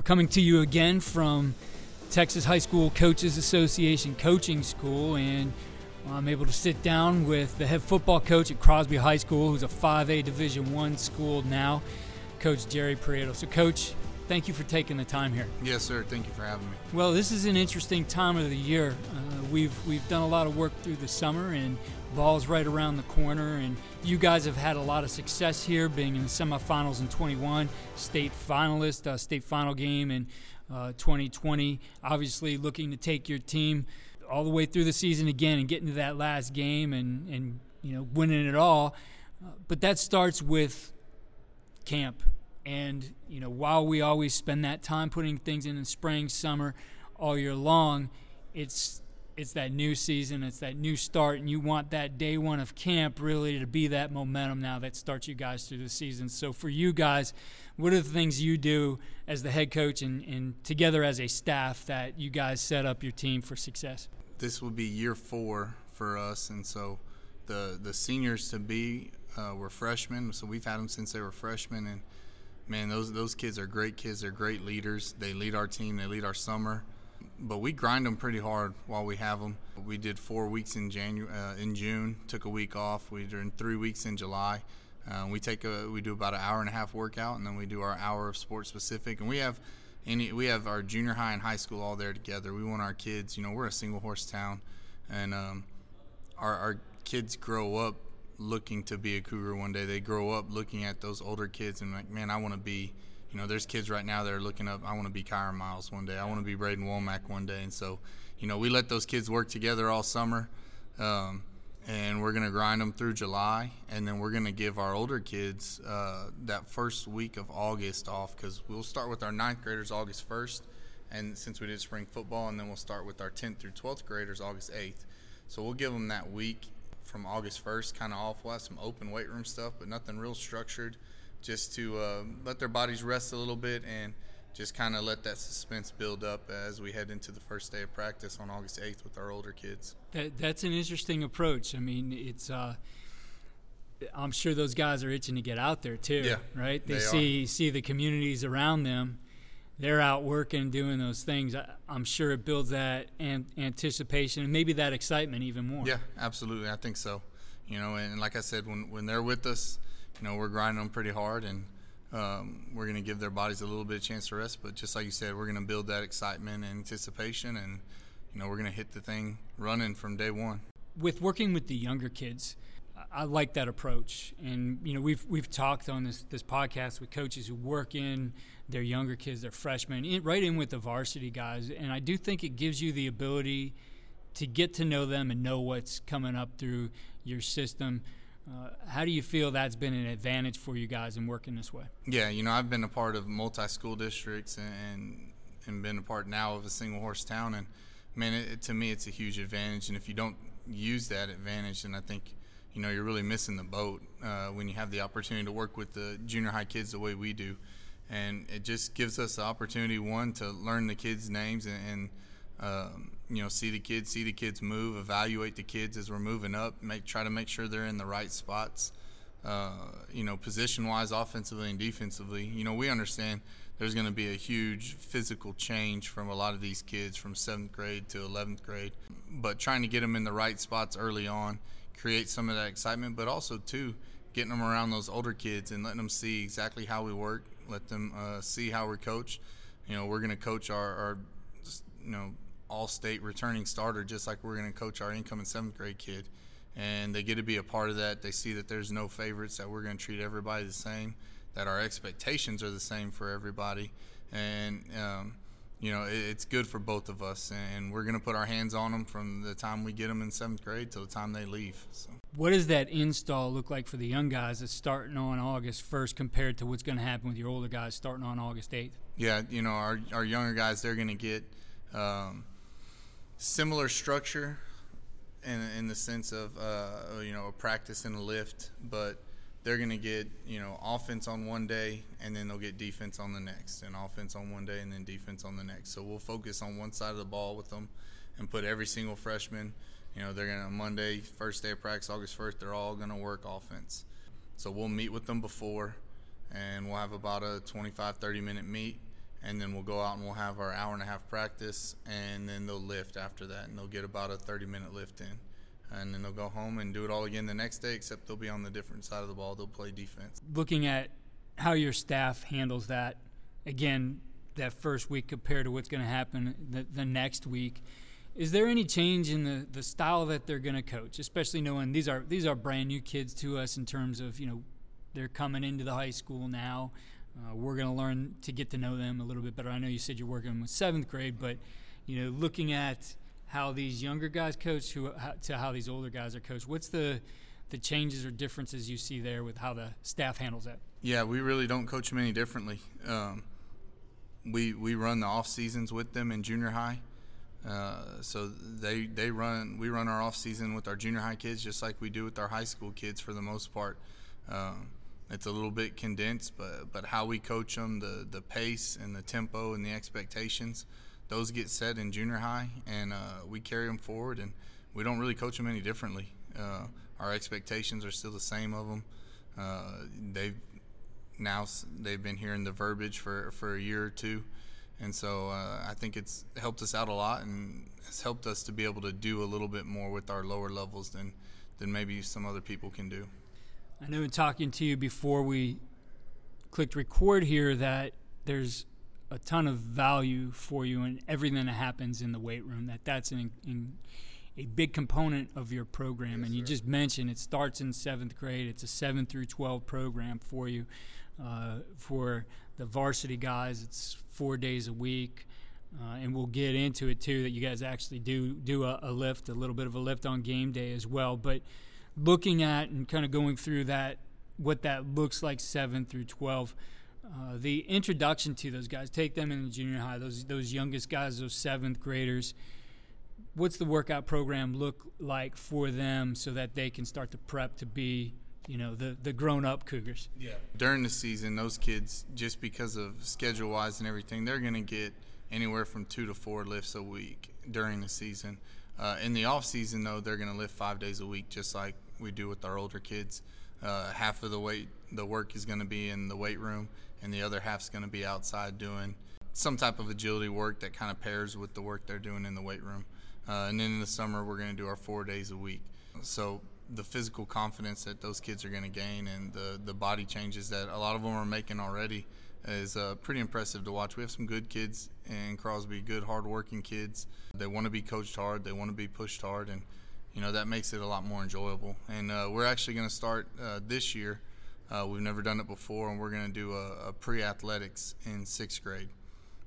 We're coming to you again from Texas High School Coaches Association Coaching School, and I'm able to sit down with the head football coach at Crosby High School, who's a 5A Division One school now, Coach Jerry Prieto. So, Coach, thank you for taking the time here. Yes, sir. Thank you for having me. Well, this is an interesting time of the year. Uh, we've we've done a lot of work through the summer, and ball's right around the corner. And you guys have had a lot of success here, being in the semifinals in 21, state finalist, uh, state final game in uh, 2020. Obviously, looking to take your team all the way through the season again and get into that last game and and you know winning it all. Uh, but that starts with camp. And you know, while we always spend that time putting things in the spring, summer, all year long, it's it's that new season, it's that new start, and you want that day one of camp really to be that momentum now that starts you guys through the season. So for you guys, what are the things you do as the head coach and, and together as a staff that you guys set up your team for success? This will be year four for us, and so the the seniors to be uh, were freshmen, so we've had them since they were freshmen, and man, those those kids are great kids. They're great leaders. They lead our team. They lead our summer. But we grind them pretty hard while we have them. We did four weeks in January, uh, in June. Took a week off. We did three weeks in July. Uh, we take a we do about an hour and a half workout, and then we do our hour of sports specific. And we have any we have our junior high and high school all there together. We want our kids. You know, we're a single horse town, and um, our our kids grow up looking to be a cougar one day. They grow up looking at those older kids and like, man, I want to be. You know, there's kids right now that are looking up. I want to be Kyron Miles one day. I want to be Braden Womack one day. And so, you know, we let those kids work together all summer, um, and we're gonna grind them through July, and then we're gonna give our older kids uh, that first week of August off because we'll start with our ninth graders August 1st, and since we did spring football, and then we'll start with our 10th through 12th graders August 8th. So we'll give them that week from August 1st, kind of off. We'll have some open weight room stuff, but nothing real structured, just to uh, let their bodies rest a little bit and just kind of let that suspense build up as we head into the first day of practice on August 8th with our older kids. That, that's an interesting approach. I mean, it's. Uh, I'm sure those guys are itching to get out there too. Yeah, right. They, they see see the communities around them. They're out working, doing those things. I, I'm sure it builds that an- anticipation and maybe that excitement even more. Yeah, absolutely. I think so. You know, and like I said, when when they're with us, you know, we're grinding them pretty hard, and um, we're going to give their bodies a little bit of chance to rest. But just like you said, we're going to build that excitement and anticipation, and you know, we're going to hit the thing running from day one. with working with the younger kids, I- like that approach. And you know, we've we've talked on this this podcast with coaches who work in their younger kids, their freshmen, in, right in with the varsity guys. And I do think it gives you the ability to get to know them and know what's coming up through your system. Uh, how do you feel that's been an advantage for you guys in working this way? Yeah, you know, I've been a part of multi-school districts and and been a part now of a single horse town, and man, it- to me, it's a huge advantage. And if you don't use that advantage, then I think you know you're really missing the boat uh, when you have the opportunity to work with the junior high kids the way we do. And it just gives us the opportunity, one, to learn the kids' names and, and um, you know, see the kids, see the kids move, evaluate the kids as we're moving up, make try to make sure they're in the right spots uh, you know, position wise, offensively and defensively. You know, we understand there's going to be a huge physical change from a lot of these kids from seventh grade to 11th grade, but trying to get them in the right spots early on, create some of that excitement, but also, too, getting them around those older kids and letting them see exactly how we work, let them uh, see how we coach. You know, we're going to coach our, our, you know, all state returning starter just like we're going to coach our incoming seventh grade kid and they get to be a part of that. They see that there's no favorites, that we're going to treat everybody the same, that our expectations are the same for everybody, and um, you know it, it's good for both of us. And we're going to put our hands on them from the time we get them in seventh grade till the time they leave. So. What does that install look like for the young guys that's starting on August 1st compared to what's going to happen with your older guys starting on August 8th? Yeah, you know our our younger guys they're going to get. Um, similar structure in, in the sense of uh, you know a practice and a lift, but they're going to get you know offense on one day and then they'll get defense on the next, and offense on one day and then defense on the next. So we'll focus on one side of the ball with them, and put every single freshman. You know they're going to Monday first day of practice, August first. They're all going to work offense. So we'll meet with them before, and we'll have about a 25, 30 minute meet and then we'll go out and we'll have our hour and a half practice, and then they'll lift after that, and they'll get about a 30 minute lift in. And then they'll go home and do it all again the next day, except they'll be on the different side of the ball. They'll play defense. Looking at how your staff handles that, again, that first week compared to what's going to happen the, the next week, is there any change in the, the style that they're going to coach, especially knowing these are these are brand new kids to us in terms of you know they're coming into the high school now. Uh, we're going to learn to get to know them a little bit better. I know you said you're working with seventh grade, but you know, looking at how these younger guys coach who, to how these older guys are coached, what's the the changes or differences you see there with how the staff handles that? Yeah, we really don't coach them any differently. Um, we we run the off seasons with them in junior high. Uh, so they they run we run our off season with our junior high kids just like we do with our high school kids for the most part. Um, it's a little bit condensed, but but how we coach them, the the pace and the tempo and the expectations, those get set in junior high, and uh, we carry them forward, and we don't really coach them any differently. Uh, our expectations are still the same of them. Uh, they've now they've been hearing the verbiage for for a year or two, and so uh, I think it's helped us out a lot, and has helped us to be able to do a little bit more with our lower levels than than maybe some other people can do. I know in talking to you before we clicked record here that there's a ton of value for you in everything that happens in the weight room. That that's an, in, a big component of your program. Yes, and you sir. just mentioned it starts in seventh grade. It's a seven through twelve program for you. Uh, for the varsity guys, it's four days a week. Uh, and we'll get into it too that you guys actually do do a, a lift, a little bit of a lift on game day as well. But looking at and kind of going through that, what that looks like seven through 12. Uh, the introduction to those guys, take them in the junior high, those those youngest guys, those seventh graders. What's the workout program look like for them so that they can start to prep to be, you know, the the grown up Cougars? Yeah. During the season, those kids, just because of schedule wise and everything, they're going to get anywhere from two to four lifts a week during the season. Uh, in the off season, though, they're going to lift five days a week, just like we do with our older kids. Uh, half of the weight, the work is going to be in the weight room, and the other half is going to be outside doing some type of agility work that kind of pairs with the work they're doing in the weight room. Uh, and then in the summer, we're going to do our four days a week. So the physical confidence that those kids are going to gain and the, the body changes that a lot of them are making already is uh, pretty impressive to watch. We have some good kids in Crosby, good, hardworking kids. They want to be coached hard, they want to be pushed hard, and you know that makes it a lot more enjoyable. And uh, we're actually going to start uh, this year. Uh, we've never done it before, and we're going to do a, a pre-athletics in sixth grade.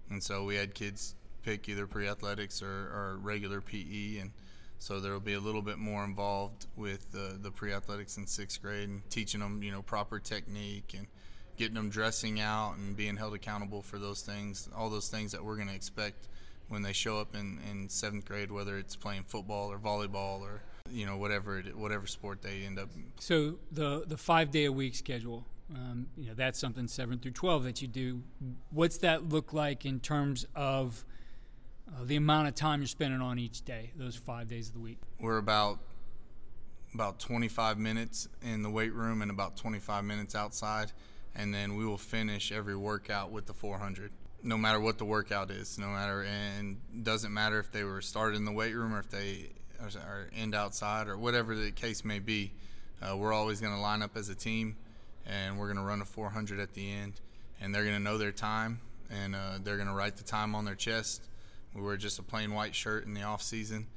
And so we had kids pick either pre-athletics or, or regular PE, and so there will be a little bit more involved with the, the pre-athletics in sixth grade and teaching them, you know, proper technique and getting them dressing out and being held accountable for those things, all those things that we're going to expect when they show up in, in seventh grade, whether it's playing football or volleyball or you know whatever it, whatever sport they end up. So the the five day a week schedule, um, you know, that's something seven through twelve that you do. What's that look like in terms of uh, the amount of time you're spending on each day, those five days of the week? We're about about 25 minutes in the weight room and about 25 minutes outside and then we will finish every workout with the 400 no matter what the workout is no matter and doesn't matter if they were started in the weight room or if they are end outside or whatever the case may be uh, we're always going to line up as a team and we're going to run a 400 at the end and they're going to know their time and uh, they're going to write the time on their chest we wear just a plain white shirt in the off season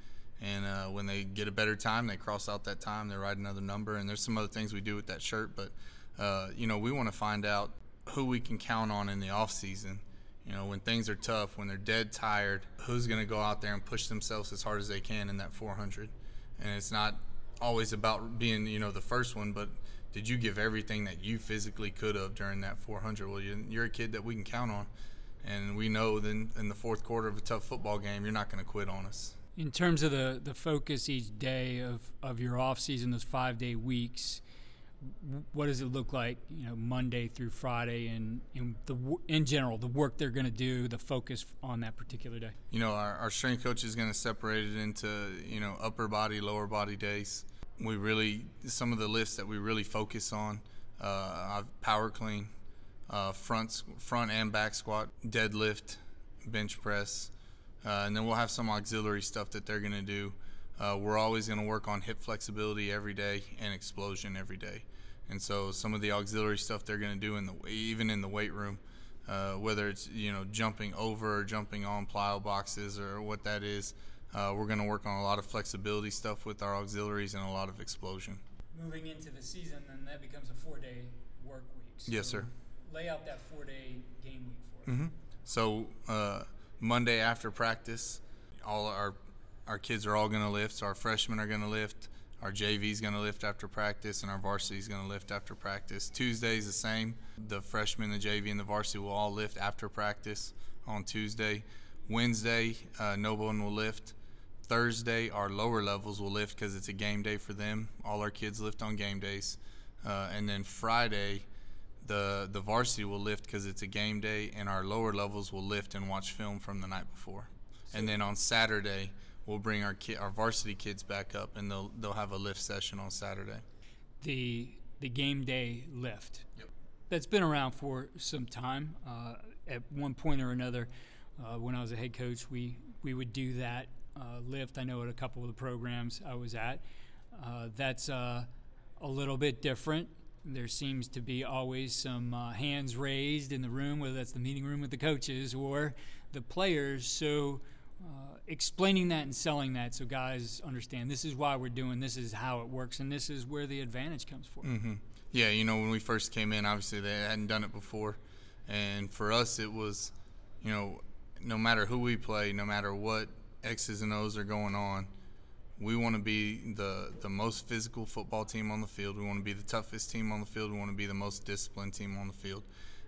and uh, when they get a better time they cross out that time they write another number and there's some other things we do with that shirt but uh, you know, we want to find out who we can count on in the off season. You know, when things are tough, when they're dead tired, who's going to go out there and push themselves as hard as they can in that 400? And it's not always about being, you know, the first one, but did you give everything that you physically could have during that 400? Well, you're a kid that we can count on. And we know then in the fourth quarter of a tough football game, you're not going to quit on us. In terms of the, the focus each day of, of your off season, those five day weeks, what does it look like, you know, Monday through Friday, and in the in general, the work they're going to do, the focus on that particular day? You know, our, our strength coach is going to separate it into you know upper body, lower body days. We really some of the lifts that we really focus on, uh, power clean, uh, front front and back squat, deadlift, bench press, uh, and then we'll have some auxiliary stuff that they're going to do. Uh, we're always going to work on hip flexibility every day and explosion every day. And so some of the auxiliary stuff they're going to do in the even in the weight room, uh, whether it's you know jumping over or jumping on plyo boxes or what that is, uh, we're going to work on a lot of flexibility stuff with our auxiliaries and a lot of explosion. Moving into the season, then that becomes a four-day work week. So yes, sir. Lay out that four-day game week for us. Mm-hmm. So uh, Monday after practice, all our our kids are all going to lift. So our freshmen are going to lift. Our JV is going to lift after practice, and our varsity is going to lift after practice. Tuesday is the same. The freshmen, the JV, and the varsity will all lift after practice on Tuesday. Wednesday, uh, no one will lift. Thursday, our lower levels will lift because it's a game day for them. All our kids lift on game days. Uh, and then Friday, the the varsity will lift because it's a game day, and our lower levels will lift and watch film from the night before. And then on Saturday, we'll bring our ki- our varsity kids back up, and they'll they'll have a lift session on Saturday. The the game day lift. Yep. That's been around for some time. Uh, at one point or another, uh, when I was a head coach, we we would do that uh, lift. I know at a couple of the programs I was at. Uh, that's uh, a little bit different. There seems to be always some uh, hands raised in the room, whether that's the meeting room with the coaches or the players. So uh, explaining that and selling that so guys understand this is why we're doing this is how it works and this is where the advantage comes from mm-hmm. yeah you know when we first came in obviously they hadn't done it before. And for us it was you know no matter who we play no matter what x's and o's are going on we want to be the the most physical football team on the field. We want to be the toughest team on the field. We want to be the most disciplined team on the field.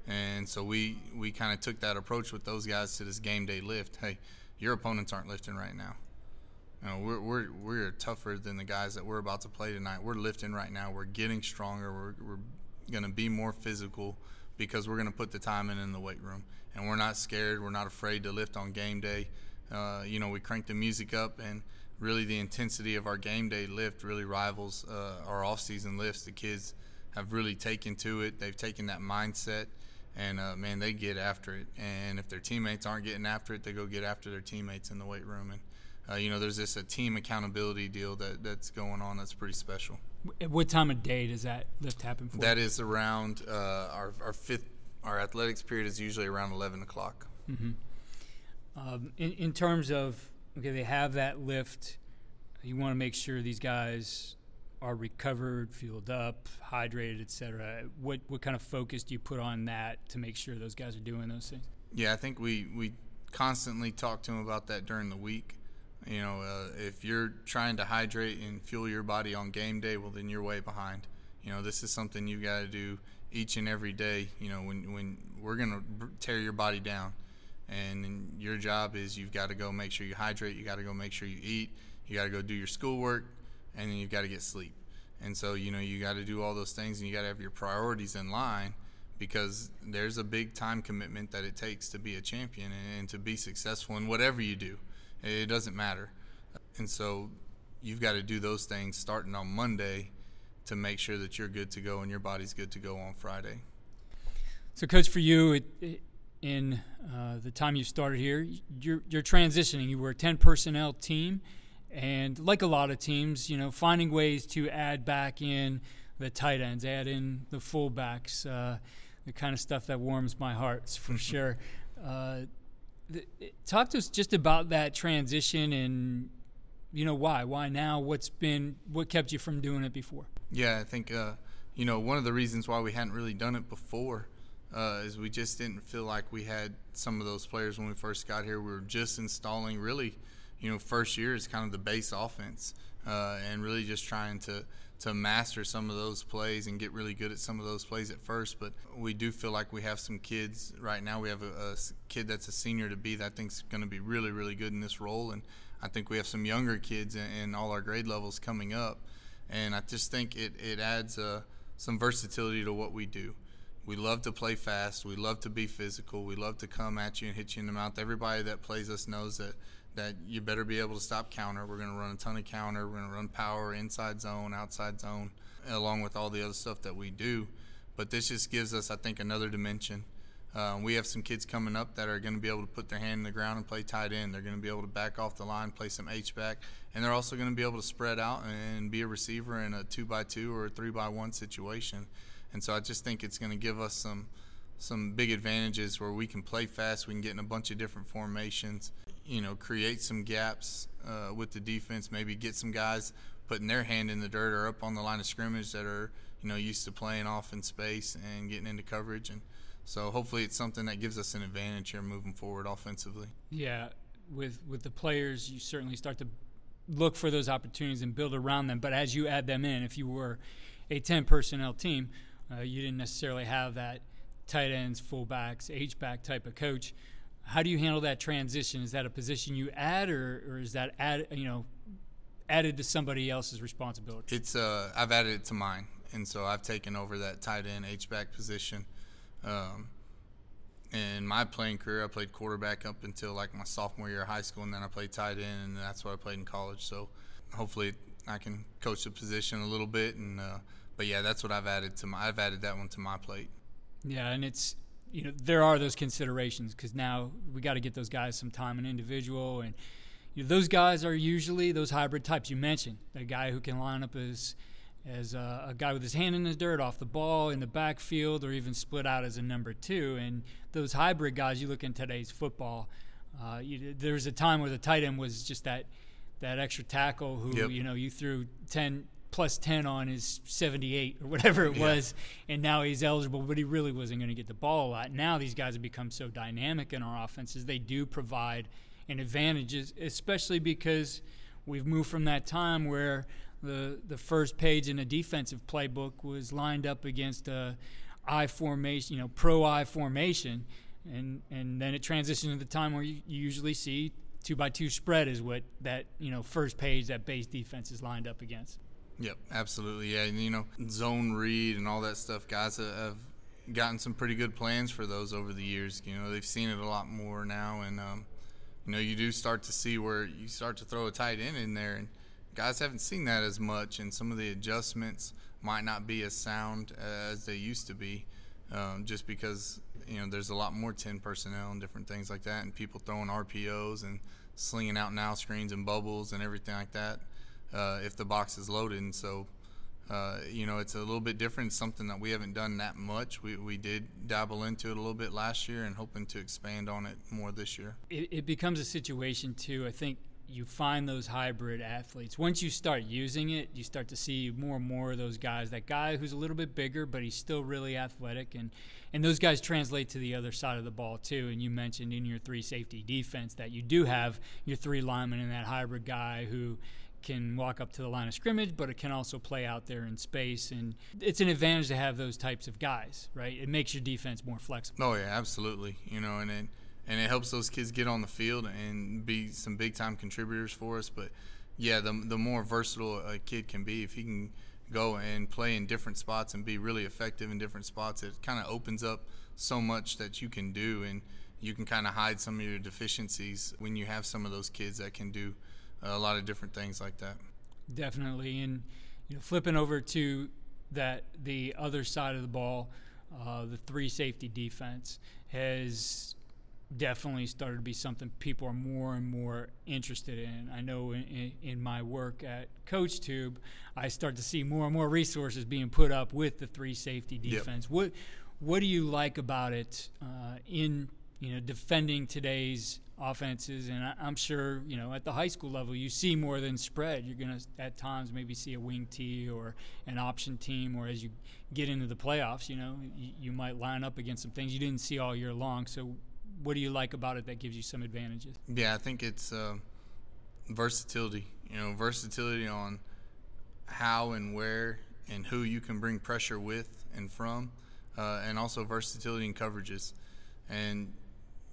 And so we we kind of took that approach with those guys to this game day lift. Hey your opponents aren't lifting right now. You know, we're, we're, we're tougher than the guys that we're about to play tonight. We're lifting right now. We're getting stronger. We're, we're going to be more physical because we're going to put the time in in the weight room. And we're not scared. We're not afraid to lift on game day. Uh, you know, we crank the music up, and really the intensity of our game day lift really rivals uh, our off-season lifts. The kids have really taken to it. They've taken that mindset and uh, man, they get after it. And if their teammates aren't getting after it, they go get after their teammates in the weight room. And uh, you know, there's this a team accountability deal that that's going on that's pretty special. At what time of day does that lift happen for? That is around uh, our our fifth. Our athletics period is usually around 11 o'clock. Mm-hmm. Um, in, in terms of okay, they have that lift. You want to make sure these guys are recovered, fueled up, hydrated, etc. What what kind of focus do you put on that to make sure those guys are doing those things? Yeah, I think we we constantly talk to them about that during the week. You know, uh, if you're trying to hydrate and fuel your body on game day, well, then you're way behind. You know, this is something you got to do each and every day. You know, when when we're gonna tear your body down, and your job is you've got to go make sure you hydrate. You got to go make sure you eat. You got to go do your schoolwork and then you've got to get sleep. And so, you know, you got to do all those things and you got to have your priorities in line because there's a big time commitment that it takes to be a champion and, and to be successful in whatever you do. It doesn't matter. And so, you've got to do those things starting on Monday to make sure that you're good to go and your body's good to go on Friday. So, coach, for you, it, it, in uh, the time you started here, you're, you're transitioning. You were a 10 personnel team and like a lot of teams, you know, finding ways to add back in the tight ends, add in the fullbacks, uh, the kind of stuff that warms my heart for sure. Uh, the, talk to us just about that transition and you know why why now what's been what kept you from doing it before yeah i think uh, you know one of the reasons why we hadn't really done it before uh, is we just didn't feel like we had some of those players when we first got here. We were just installing really, you know, first year is kind of the base offense, uh, and really just trying to to master some of those plays and get really good at some of those plays at first. But we do feel like we have some kids right now. We have a, a kid that's a senior to be that I think's going to be really really good in this role, and I think we have some younger kids in, in all our grade levels coming up, and I just think it it adds uh, some versatility to what we do. We love to play fast. We love to be physical. We love to come at you and hit you in the mouth. Everybody that plays us knows that that you better be able to stop counter. We're going to run a ton of counter. We're going to run power, inside zone, outside zone, along with all the other stuff that we do. But this just gives us, I think, another dimension. Uh, we have some kids coming up that are going to be able to put their hand in the ground and play tight end. They're going to be able to back off the line, play some H back, and they're also going to be able to spread out and be a receiver in a two by two or a three by one situation. And so I just think it's going to give us some some big advantages where we can play fast. We can get in a bunch of different formations. You know, create some gaps uh, with the defense. Maybe get some guys putting their hand in the dirt or up on the line of scrimmage that are you know used to playing off in space and getting into coverage. And so hopefully it's something that gives us an advantage here moving forward offensively. Yeah, with with the players, you certainly start to look for those opportunities and build around them. But as you add them in, if you were a 10 personnel team, uh, you didn't necessarily have that tight ends, fullbacks, H back type of coach. How do you handle that transition? Is that a position you add, or, or is that add you know added to somebody else's responsibility? It's uh, I've added it to mine, and so I've taken over that tight end H back position. Um, in my playing career, I played quarterback up until like my sophomore year of high school, and then I played tight end, and that's what I played in college. So hopefully, I can coach the position a little bit, and uh, but yeah, that's what I've added to my. I've added that one to my plate. Yeah, and it's you know there are those considerations because now we got to get those guys some time, an individual, and you know, those guys are usually those hybrid types you mentioned. A guy who can line up as as a, a, guy with his hand in the dirt off the ball in the backfield, or even split out as a number two. And those hybrid guys, you look in today's football. Uh, you, there was a time where the tight end was just that that extra tackle who yep. you know you threw 10, plus 10 on his 78 or whatever it yeah. was, and now he's eligible, but he really wasn't going to get the ball a lot. Now these guys have become so dynamic in our offenses, they do provide an advantage, especially because we've moved from that time where the, the first page in a defensive playbook was lined up against a I formation, you know, pro I formation. And, and then it transitioned to the time where you, you usually see two by two spread is what that you know first page that base defense is lined up against. Yep, absolutely. Yeah, and you know, zone read and all that stuff. Guys have gotten some pretty good plans for those over the years. You know, they've seen it a lot more now, and um, you know, you do start to see where you start to throw a tight end in there, and guys haven't seen that as much, and some of the adjustments might not be as sound as they used to be, um, just because you know there's a lot more ten personnel and different things like that, and people throwing RPOs and slinging out now screens and bubbles and everything like that uh, if the box is loaded. And so, uh, you know, it's a little bit different. Something that we haven't done that much. We, we did dabble into it a little bit last year and hoping to expand on it more this year. It, it becomes a situation, too. I think you find those hybrid athletes. Once you start using it, you start to see more and more of those guys. That guy who's a little bit bigger, but he's still really athletic, and and those guys translate to the other side of the ball too. And you mentioned in your three safety defense that you do have your three linemen and that hybrid guy who can walk up to the line of scrimmage, but it can also play out there in space. And it's an advantage to have those types of guys, right? It makes your defense more flexible. Oh yeah, absolutely. You know, and it and it helps those kids get on the field and be some big time contributors for us. But yeah, the the more versatile a kid can be, if he can go and play in different spots and be really effective in different spots, it kind of opens up so much that you can do and you can kind of hide some of your deficiencies when you have some of those kids that can do a lot of different things like that. Definitely, and you know, flipping over to that the other side of the ball, uh, the three safety defense has definitely started to be something people are more and more interested in. I know in, in, my work at CoachTube, I start to see more and more resources being put up with the three safety defense. Yep. What what do you like about it uh, in you know, defending today's offenses, and I, am sure you know at the high school level you see more than spread. You're going to at times maybe see a wing T or an option team, or as you get into the playoffs, you know you, you might line up against some things you didn't see all year long. So, what do you like about it that gives you some advantages? Yeah, I think it's uh, versatility. You know, versatility on how and where and who you can bring pressure with and from, uh, and also versatility in coverages. And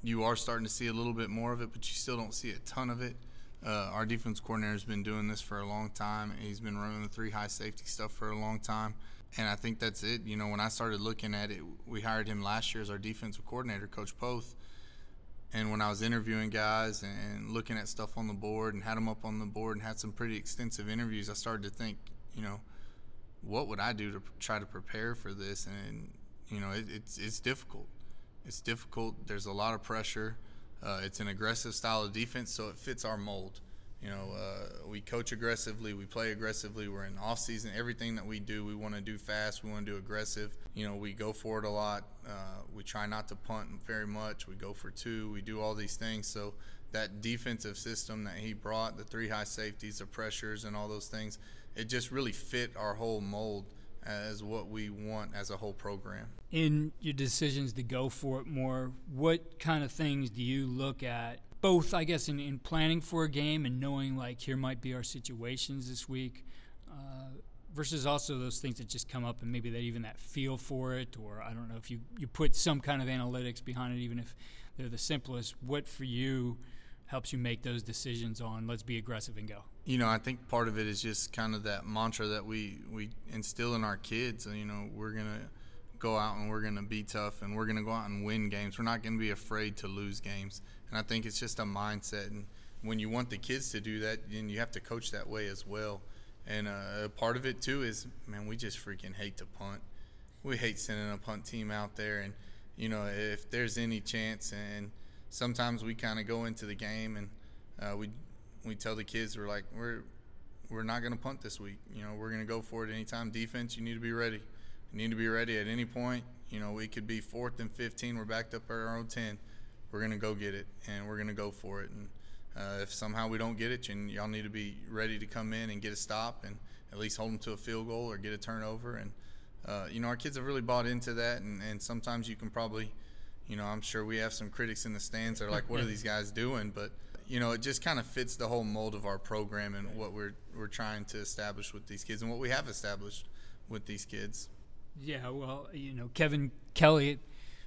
you are starting to see a little bit more of it, but you still don't see a ton of it. Uh, our defense coordinator has been doing this for a long time. He's been running the three high safety stuff for a long time. And I think that's it. You know, when I started looking at it, we hired him last year as our defensive coordinator, Coach Poth. And when I was interviewing guys and looking at stuff on the board and had them up on the board and had some pretty extensive interviews, I started to think, you know, what would I do to try to prepare for this? And, you know, it, it's, it's difficult. It's difficult. There's a lot of pressure. Uh, it's an aggressive style of defense, so it fits our mold. You know, uh, we coach aggressively, we play aggressively. We're in off season. Everything that we do, we want to do fast. We want to do aggressive. You know, we go for it a lot. Uh, we try not to punt very much. We go for two. We do all these things. So that defensive system that he brought, the three high safeties, the pressures, and all those things, it just really fit our whole mold as what we want as a whole program. In your decisions to go for it more, what kind of things do you look at? Both, I guess, in, in planning for a game and knowing like here might be our situations this week, uh, versus also those things that just come up and maybe that even that feel for it, or I don't know if you you put some kind of analytics behind it, even if they're the simplest. What for you helps you make those decisions on let's be aggressive and go? You know, I think part of it is just kind of that mantra that we we instill in our kids. You know, we're gonna go out and we're gonna be tough and we're gonna go out and win games. We're not gonna be afraid to lose games. And I think it's just a mindset. And when you want the kids to do that, then you have to coach that way as well. And uh, part of it too is, man, we just freaking hate to punt. We hate sending a punt team out there. And you know, if there's any chance, and sometimes we kind of go into the game and uh, we we tell the kids we're like we're we're not going to punt this week. You know, we're going to go for it anytime. Defense, you need to be ready. You need to be ready at any point. You know, we could be fourth and 15. We're backed up at our own 10. We're going to go get it, and we're going to go for it. And uh, if somehow we don't get it, and y'all need to be ready to come in and get a stop and at least hold them to a field goal or get a turnover. And uh, you know, our kids have really bought into that. And, and sometimes you can probably, you know, I'm sure we have some critics in the stands that are like, "What are these guys doing?" But you know, it just kind of fits the whole mold of our program and what we're we're trying to establish with these kids and what we have established with these kids. Yeah, well, you know, Kevin Kelley at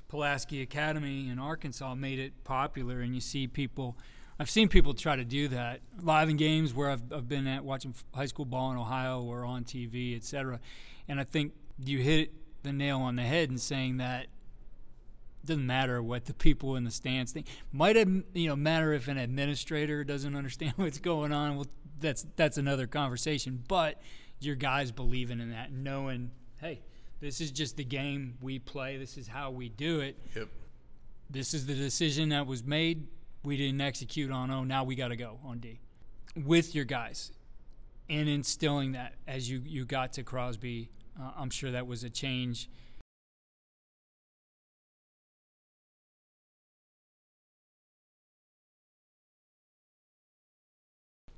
Pulaski Academy in Arkansas made it popular, and you see people. I've seen people try to do that live in games where I've, I've been at watching high school ball in Ohio or on TV, etc. And I think you hit the nail on the head in saying that doesn't matter what the people in the stands think. Might have, you know matter if an administrator doesn't understand what's going on. Well, that's that's another conversation. But your guys believing in that, knowing, hey, this is just the game we play. This is how we do it. Yep. This is the decision that was made. We didn't execute on. Oh, now we got to go on D. With your guys, and instilling that as you you got to Crosby, uh, I'm sure that was a change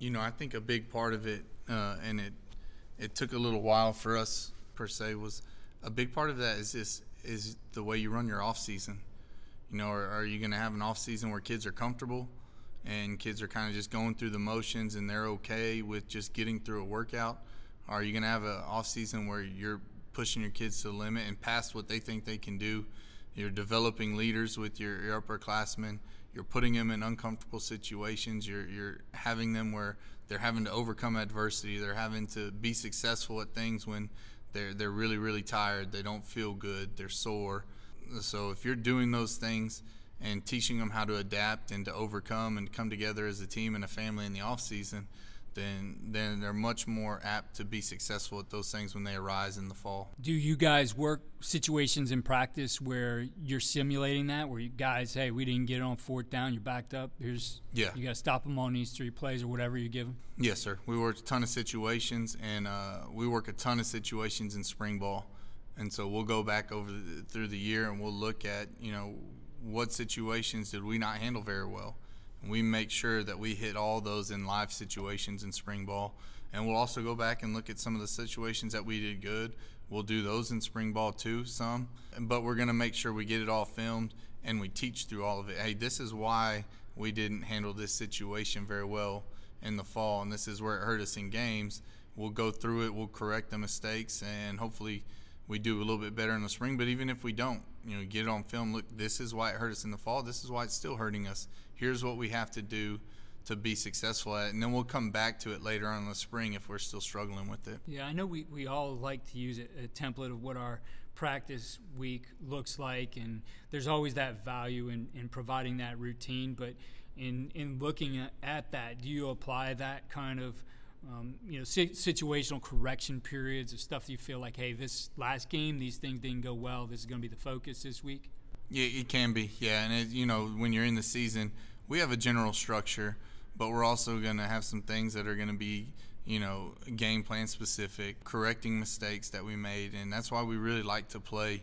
You know, I think a big part of it, uh, and it it took a little while for us per se, was a big part of that is this is the way you run your off season. You know, are, are you going to have an off season where kids are comfortable and kids are kind of just going through the motions and they're okay with just getting through a workout? Or are you going to have an off season where you're pushing your kids to the limit and past what they think they can do? You're developing leaders with your, your upperclassmen you're putting them in uncomfortable situations. You're you're having them where they're having to overcome adversity. They're having to be successful at things when they're they're really really tired. They don't feel good. They're sore. So if you're doing those things and teaching them how to adapt and to overcome and come together as a team and a family in the off season, then then they're much more apt to be successful at those things when they arise in the fall. Do you guys work situations in practice where you're simulating that, where you guys, hey, we didn't get it on fourth down, you're backed up. Here's yeah, you got to stop them on these three plays or whatever you give them. Yes, sir. We work a ton of situations, and uh, we work a ton of situations in spring ball, and so we'll go back over the, through the year and we'll look at you know what situations did we not handle very well. We make sure that we hit all those in live situations in spring ball. And we'll also go back and look at some of the situations that we did good. We'll do those in spring ball too, some. But we're going to make sure we get it all filmed and we teach through all of it. Hey, this is why we didn't handle this situation very well in the fall, and this is where it hurt us in games. We'll go through it, we'll correct the mistakes, and hopefully we do a little bit better in the spring. But even if we don't, you know, get it on film. Look, this is why it hurt us in the fall. This is why it's still hurting us. Here's what we have to do to be successful at it. And then we'll come back to it later on in the spring if we're still struggling with it. Yeah, I know we, we all like to use a, a template of what our practice week looks like, and there's always that value in, in providing that routine. But in, in looking at, at that, do you apply that kind of um, you know, si- situational correction periods of stuff you feel like, hey, this last game, these things didn't go well. This is going to be the focus this week. Yeah, it can be. Yeah, and it, you know, when you're in the season, we have a general structure but we're also going to have some things that are going to be you know game plan specific correcting mistakes that we made and that's why we really like to play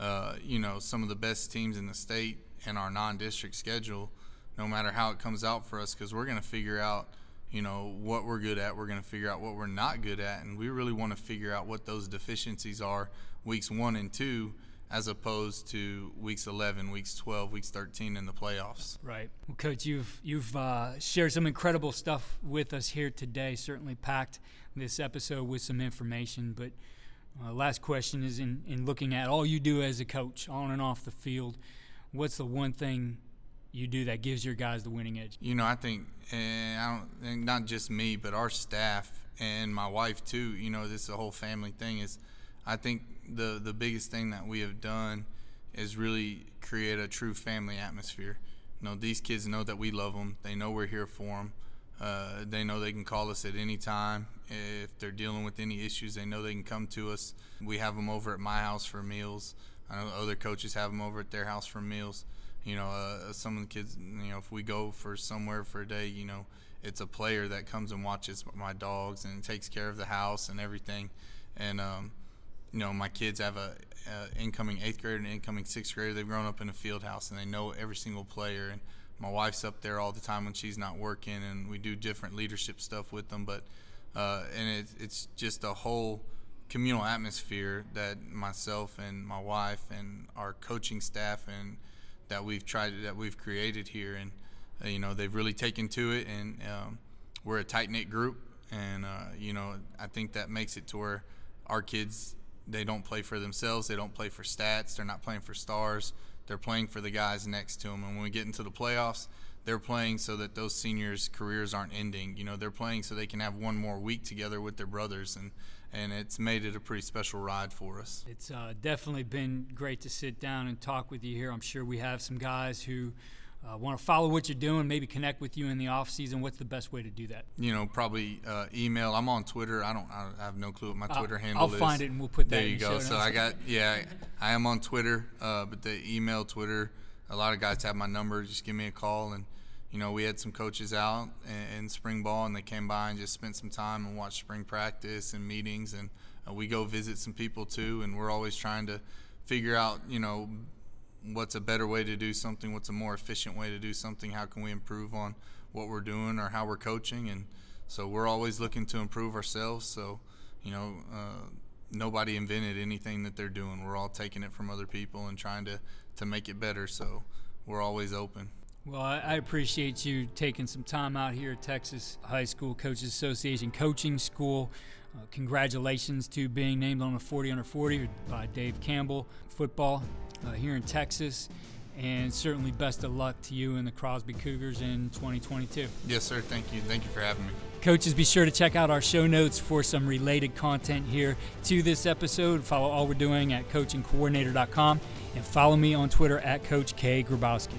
uh, you know some of the best teams in the state in our non-district schedule no matter how it comes out for us because we're going to figure out you know what we're good at we're going to figure out what we're not good at and we really want to figure out what those deficiencies are weeks one and two as opposed to weeks 11, weeks 12, weeks 13 in the playoffs. Right. Well, Coach, you've you've uh, shared some incredible stuff with us here today. Certainly packed this episode with some information. But uh, last question is in, in looking at all you do as a coach on and off the field, what's the one thing you do that gives your guys the winning edge? You know, I think, and I don't, not just me, but our staff and my wife too. You know, this is a whole family thing. Is I think the the biggest thing that we have done is really create a true family atmosphere. You know, these kids know that we love them. They know we're here for them. Uh, they know they can call us at any time if they're dealing with any issues. They know they can come to us. We have them over at my house for meals. I know other coaches have them over at their house for meals. You know, uh, some of the kids. You know, if we go for somewhere for a day, you know, it's a player that comes and watches my dogs and takes care of the house and everything. And um, you know, my kids have a, a, incoming eighth grader and incoming sixth grader. They've grown up in a field house and they know every single player. And my wife's up there all the time when she's not working, and we do different leadership stuff with them. But uh, and it, it's just a whole communal atmosphere that myself and my wife and our coaching staff and that we've tried that we've created here, and uh, you know they've really taken to it, and um, we're a tight knit group, and uh, you know I think that makes it to where our kids they don't play for themselves. They don't play for stats. They're not playing for stars. They're playing for the guys next to them. And when we get into the playoffs, they're playing so that those seniors' careers aren't ending. You know, they're playing so they can have one more week together with their brothers, and and it's made it a pretty special ride for us. It's uh, definitely been great to sit down and talk with you here. I'm sure we have some guys who uh, want to follow what you're doing, maybe connect with you in the off season, what's the best way to do that? You know, probably uh, email. I'm on Twitter. I don't. I have no clue what my Twitter I'll, handle I'll is. I'll find it and we'll put that. There you go. So I got yeah. I am on Twitter, uh, but the email, Twitter. A lot of guys have my number. Just give me a call and. You know, we had some coaches out in, in spring ball, and they came by and just spent some time and watched spring practice and meetings, and uh, we go visit some people too. And we're always trying to figure out, you know, what's a better way to do something, what's a more efficient way to do something, how can we improve on what we're doing or how we're coaching, and so we're always looking to improve ourselves. So, you know, uh, nobody invented anything that they're doing. We're all taking it from other people and trying to to make it better. So, we're always open. Well, I appreciate you taking some time out here at Texas High School Coaches Association Coaching School. Uh, congratulations to being named on the 40 under 40 by Dave Campbell football uh, here in Texas. And certainly best of luck to you and the Crosby Cougars in 2022. Yes, sir. Thank you. Thank you for having me. Coaches, be sure to check out our show notes for some related content here to this episode. Follow all we're doing at coachingcoordinator.com and follow me on Twitter at Coach K. Grabowski.